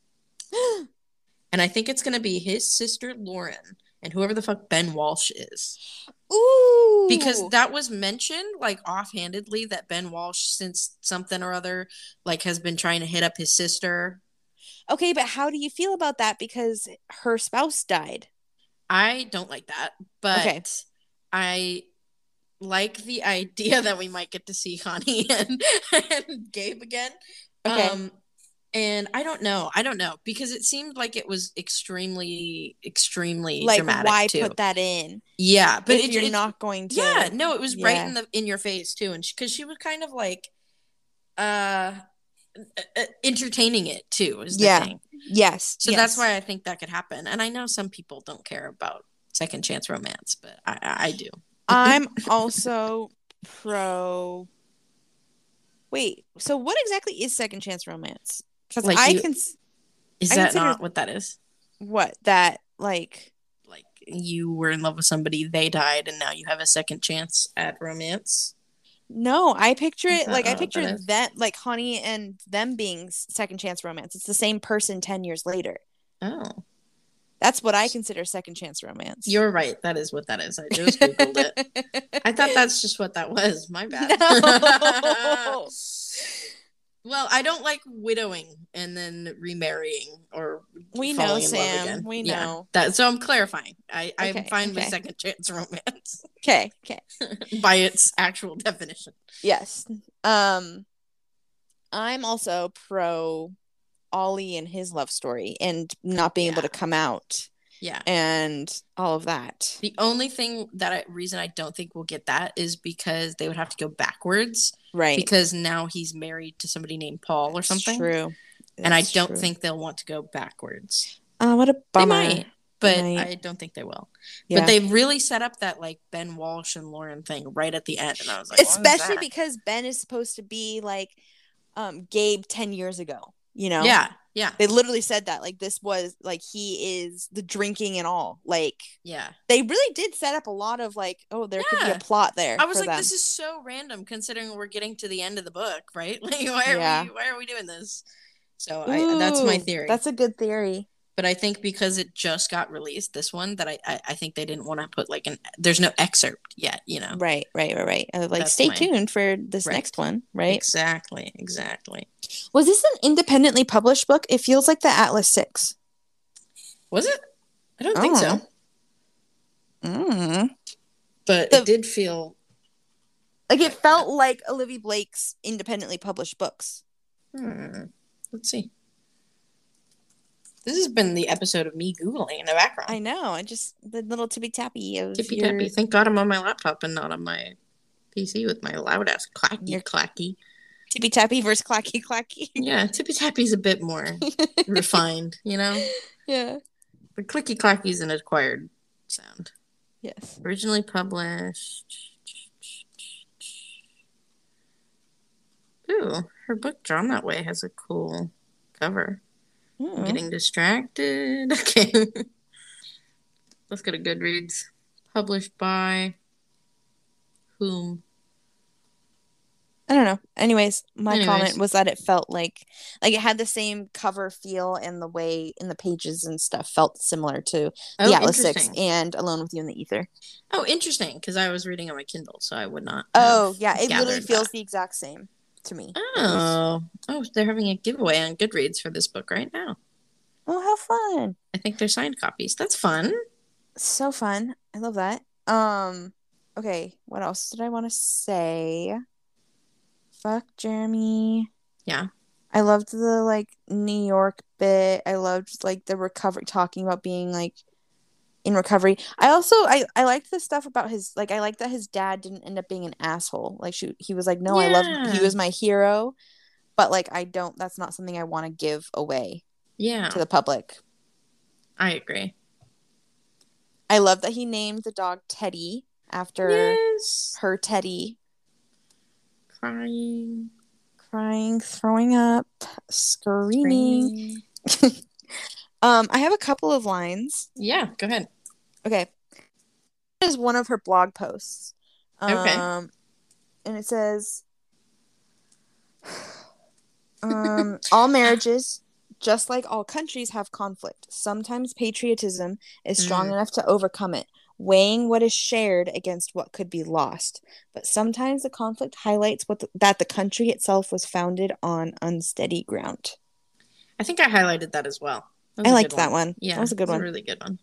and I think it's gonna be his sister Lauren and whoever the fuck Ben Walsh is, Ooh, because that was mentioned like offhandedly that Ben Walsh, since something or other, like has been trying to hit up his sister. okay, but how do you feel about that? Because her spouse died. I don't like that, but Okay. I like the idea that we might get to see Chani and, and Gabe again. Okay. Um, and I don't know. I don't know because it seemed like it was extremely, extremely like, dramatic why too. put that in? yeah, but if it, you're it- not going to. Yeah, no, it was right in the in your face too, and because she, was kind of like, uh, uh, entertaining it too. Is the Yeah, thing. Yes. So yes. that's why I think that could happen. And I know some people don't care about second chance romance, but I, I do. I'm also pro. Wait, so what exactly is second chance romance? Because Like I you- can Is I that consider- not what that is? what that like Like you were in love with somebody, they died, and now you have a second chance at romance. no i picture it like i picture that is? that like Chani and them being second chance romance it's the same person 10 years later Oh, that's what i consider second chance romance you're right. That is what that is. I just googled it. I thought that's just what that was. My bad. No. well, I don't like widowing and then remarrying or We know, falling in love Sam. We Yeah. know. that. So I'm clarifying. I I'm Okay, fine with second chance romance okay okay by its actual definition. yes um i'm also pro ollie and his love story and not being able to come out Yeah. and all of that The only thing that I, reason I don't think we'll get that is because they would have to go backwards right because now he's married to somebody named Paul or That's something. true And I don't true. think they'll want to go backwards. uh, what a They might. but Right. I don't think they will. Yeah. But they really set up that like Ben Walsh and Lauren thing right at the end, and I was like, especially because Ben is supposed to be like um Gabe 10 years ago, you know? yeah, yeah, They literally said that like this was like he is the drinking and all. Like yeah. they really did set up a lot of like oh there could be a plot there. I was like, them. this is so random considering we're getting to the end of the book, right? Like, why are Yeah. we why are we doing this? So I, that's my theory. That's a good theory. But I think because it just got released, this one that I I, I think they didn't want to put like an there's no excerpt yet, you know. Right, right, right, right. Uh, like That's stay my- tuned for this Right. next one, right? Exactly, exactly. Was this an independently published book? It feels like the Atlas 6. Was it? I don't think so. Mm. But The- it did feel Like it felt like Olivia Blake's independently published books. Hmm. Let's see. This has been the episode of me googling in the background. I know. I just the little tippy tappy of Tippy your, tappy. Thank God I'm on my laptop and not on my PC with my loud ass clacky Your- clacky. tippy tappy versus clacky clacky. Yeah, tippy tappy's a bit more refined, you know. yeah. But clicky clacky's an acquired sound. Yes. Originally published. Ooh, her book drawn that way has a cool cover. Mm. getting distracted. Okay. Let's go to Goodreads. Published by whom? I don't know. Anyways, my Anyways. comment was that it felt like like it had the same cover feel and the way in the pages and stuff felt similar to Oh, the Atlas Six and Alone with You in the Ether. Oh, interesting. Because I was reading on my Kindle, so I would not. Oh yeah, it literally feels that. the exact same to me. Oh, oh, they're having a giveaway on Goodreads for this book right now. Oh, how fun! I think they're signed copies. That's fun. So fun. I love that. Um, okay, what else did I want to say? Fuck Jeremy. Yeah. I loved the like New York bit. I loved like the recovery talking about being like in recovery. I also I I liked the stuff about his like I like that his dad didn't end up being an asshole. Like she, he was like, "No, I love him. he was my hero." But like I don't that's not something I want to give away Yeah, to the public. I agree. I love that he named the dog Teddy after Yes. her Teddy Crying. crying, throwing up, screaming. Um, I have a couple of lines. Yeah, go ahead. Okay. This is one of her blog posts. Um, Okay. And it says, um, all marriages, just like all countries, have conflict. Sometimes patriotism is strong Mm. enough to overcome it, weighing what is shared against what could be lost. But sometimes the conflict highlights what the, that the country itself was founded on unsteady ground. I think I highlighted that as well. I a liked that one. Yeah, that was a good one. really good one.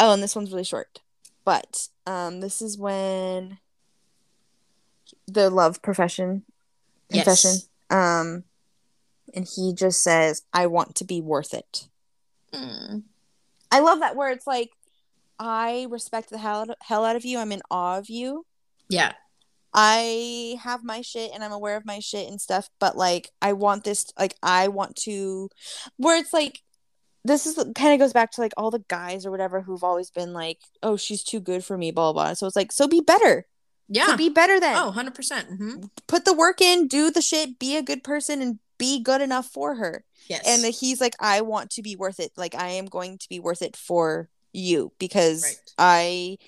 Oh, and this one's really short. But um this is when the love profession Yes. confession. Um and he just says, I want to be worth it. Mm. I love that where it's like I respect the hell hell out of you. I'm in awe of you. Yeah, I have my shit and I'm aware of my shit and stuff, but like I want this like I want to where it's like this is kind of goes back to like all the guys or whatever who've always been like, oh, she's too good for me, blah blah. blah. So it's like, so be better. yeah. So be better then. oh, 100 percent. Mm-hmm. Put the work in, do the shit, be a good person, and be good enough for her. Yes. And that he's like, I want to be worth it. Like I am going to be worth it for you because Right. I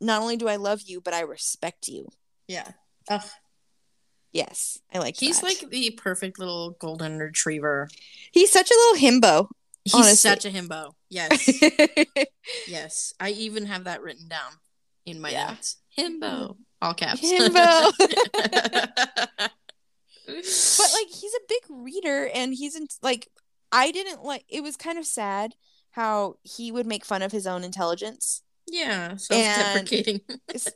not only do I love you, but I respect you. yeah. Ugh. Yes, I like. He's that. like the perfect little golden retriever. He's such a little himbo. He's Honestly. such a himbo. Yes. yes. I even have that written down in my Yeah. notes. Himbo. All caps. Himbo. but like he's a big reader and he's in like I didn't like it was kind of sad how he would make fun of his own intelligence. yeah, self-deprecating.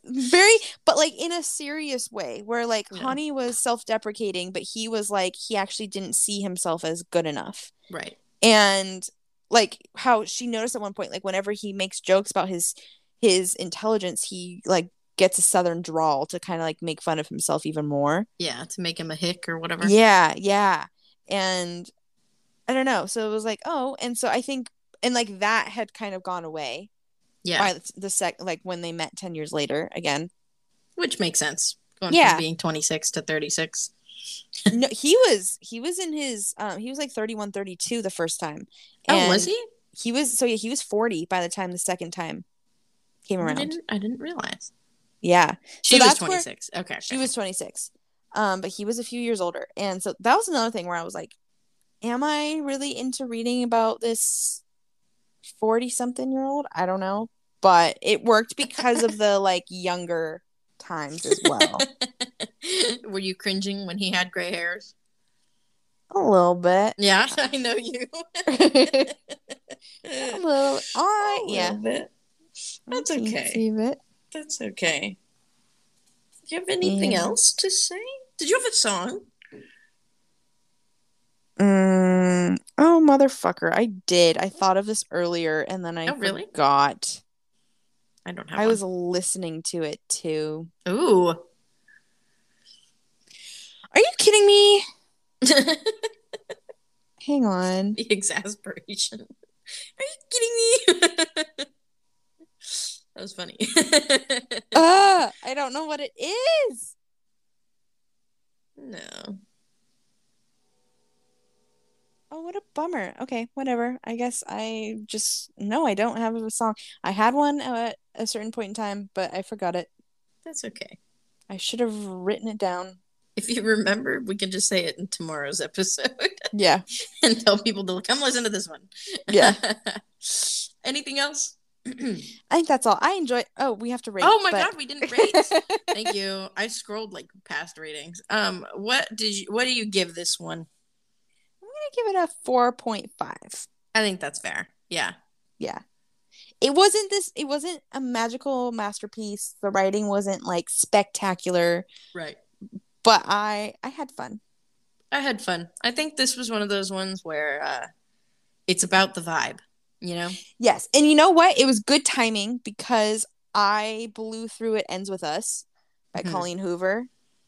Very but like in a serious way where like Yeah. Chani was self-deprecating but he was like he actually didn't see himself as good enough. right. And like how she noticed at one point like whenever he makes jokes about his his intelligence he like gets a southern drawl to kind of like make fun of himself even more. Yeah, to make him a hick or whatever. Yeah, yeah. And I don't know. So it was like, oh, and so I think and like that had kind of gone away Yeah. by the- sec like when they met 10 years later again Which makes sense. Going Yeah. from being 26 to 36. No he was he was in his um he was like 31 32 the first time Oh, was he? he was so yeah he was 40 by the time the second time came I around didn't, I didn't realize. yeah She So was that's where- 26. okay. she was 26 um but he was a few years older and so that was another thing where i was like am i really into reading about this 40 something year old i don't know but it worked because of the like younger times as well Were you cringing when he had gray hairs? a little bit Yeah, I know you. a little I A yeah little bit. That's a okay. That's okay. Do you have anything Yeah. else to say? Did you have a song? Mm, oh motherfucker i did i thought of this earlier and then i Oh, really? forgot I don't have i one. was listening to it too Ooh. are you kidding me hang on The exasperation. Are you kidding me? that was funny. uh i don't know what it is no. Oh what a bummer okay whatever i guess i just no i don't have a song i had one at a certain point in time but i forgot it That's okay. i should have written it down If you remember, we can just say it in tomorrow's episode yeah and tell people to come listen to this one. Yeah. Anything else? i think that's all i enjoy oh we have to rate oh my but- god, we didn't rate. Thank you. I scrolled like past ratings. Um, what did you? What do you give this one? Give it a 4.5. I think that's fair. Yeah. Yeah. It wasn't this it wasn't a magical masterpiece. The writing wasn't like spectacular, Right. but I I had fun. I had fun. I think this was one of those ones where uh, it's about the vibe. You know. Yes. And you know what? It was good timing because I blew through It Ends With Us by Mhm. Colleen Hoover.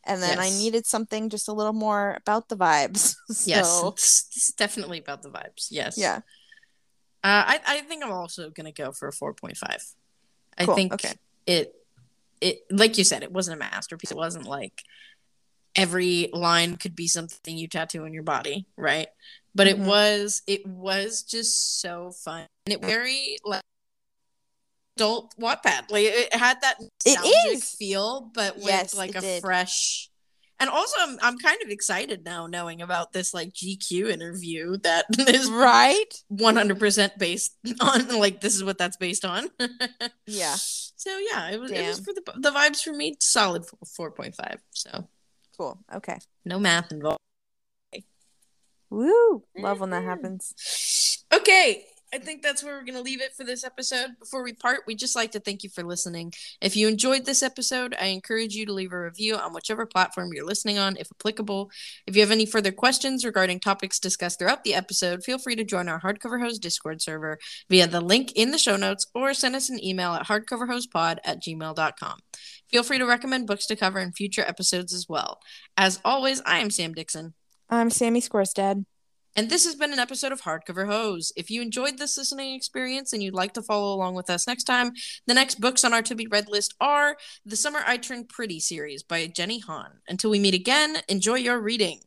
And then I needed something just a little more about the vibes. so, Yes. It's, it's definitely about the vibes. Yes. Yeah. Uh, I I think I'm also gonna go for a four point five. I Cool, think okay. it it like you said, it wasn't a masterpiece. It wasn't like every line could be something you tattoo on your body, right? But it Mhm. was it was just so fun and it very like adult Wattpad. Like it had that nostalgic is. feel, but with Yes, like a did. fresh. And also, I'm I'm kind of excited now knowing about this like GQ interview that is Right? 100% based on like this is what that's based on. Yeah. So yeah, it was it was for the the vibes for me solid 4.5. So Cool. Okay. no math involved. Woo. Love when that Mhm. happens. Okay, I think that's where we're going to leave it for this episode. Before we part, we'd just like to thank you for listening. If you enjoyed this episode, I encourage you to leave a review on whichever platform you're listening on, if applicable. If you have any further questions regarding topics discussed throughout the episode, feel free to join our Hardcover Hoes Discord server via the link in the show notes or send us an email at hardcoverhosepod at gmail.com. Feel free to recommend books to cover in future episodes as well. As always, I am Sam Dixon. I'm Sammy Squirstad. And this has been an episode of Hardcover Hoes. If you enjoyed this listening experience and you'd like to follow along with us next time, the next books on our to be read list are The Summer I Turned Pretty series by Jenny Han. Until we meet again, enjoy your reading.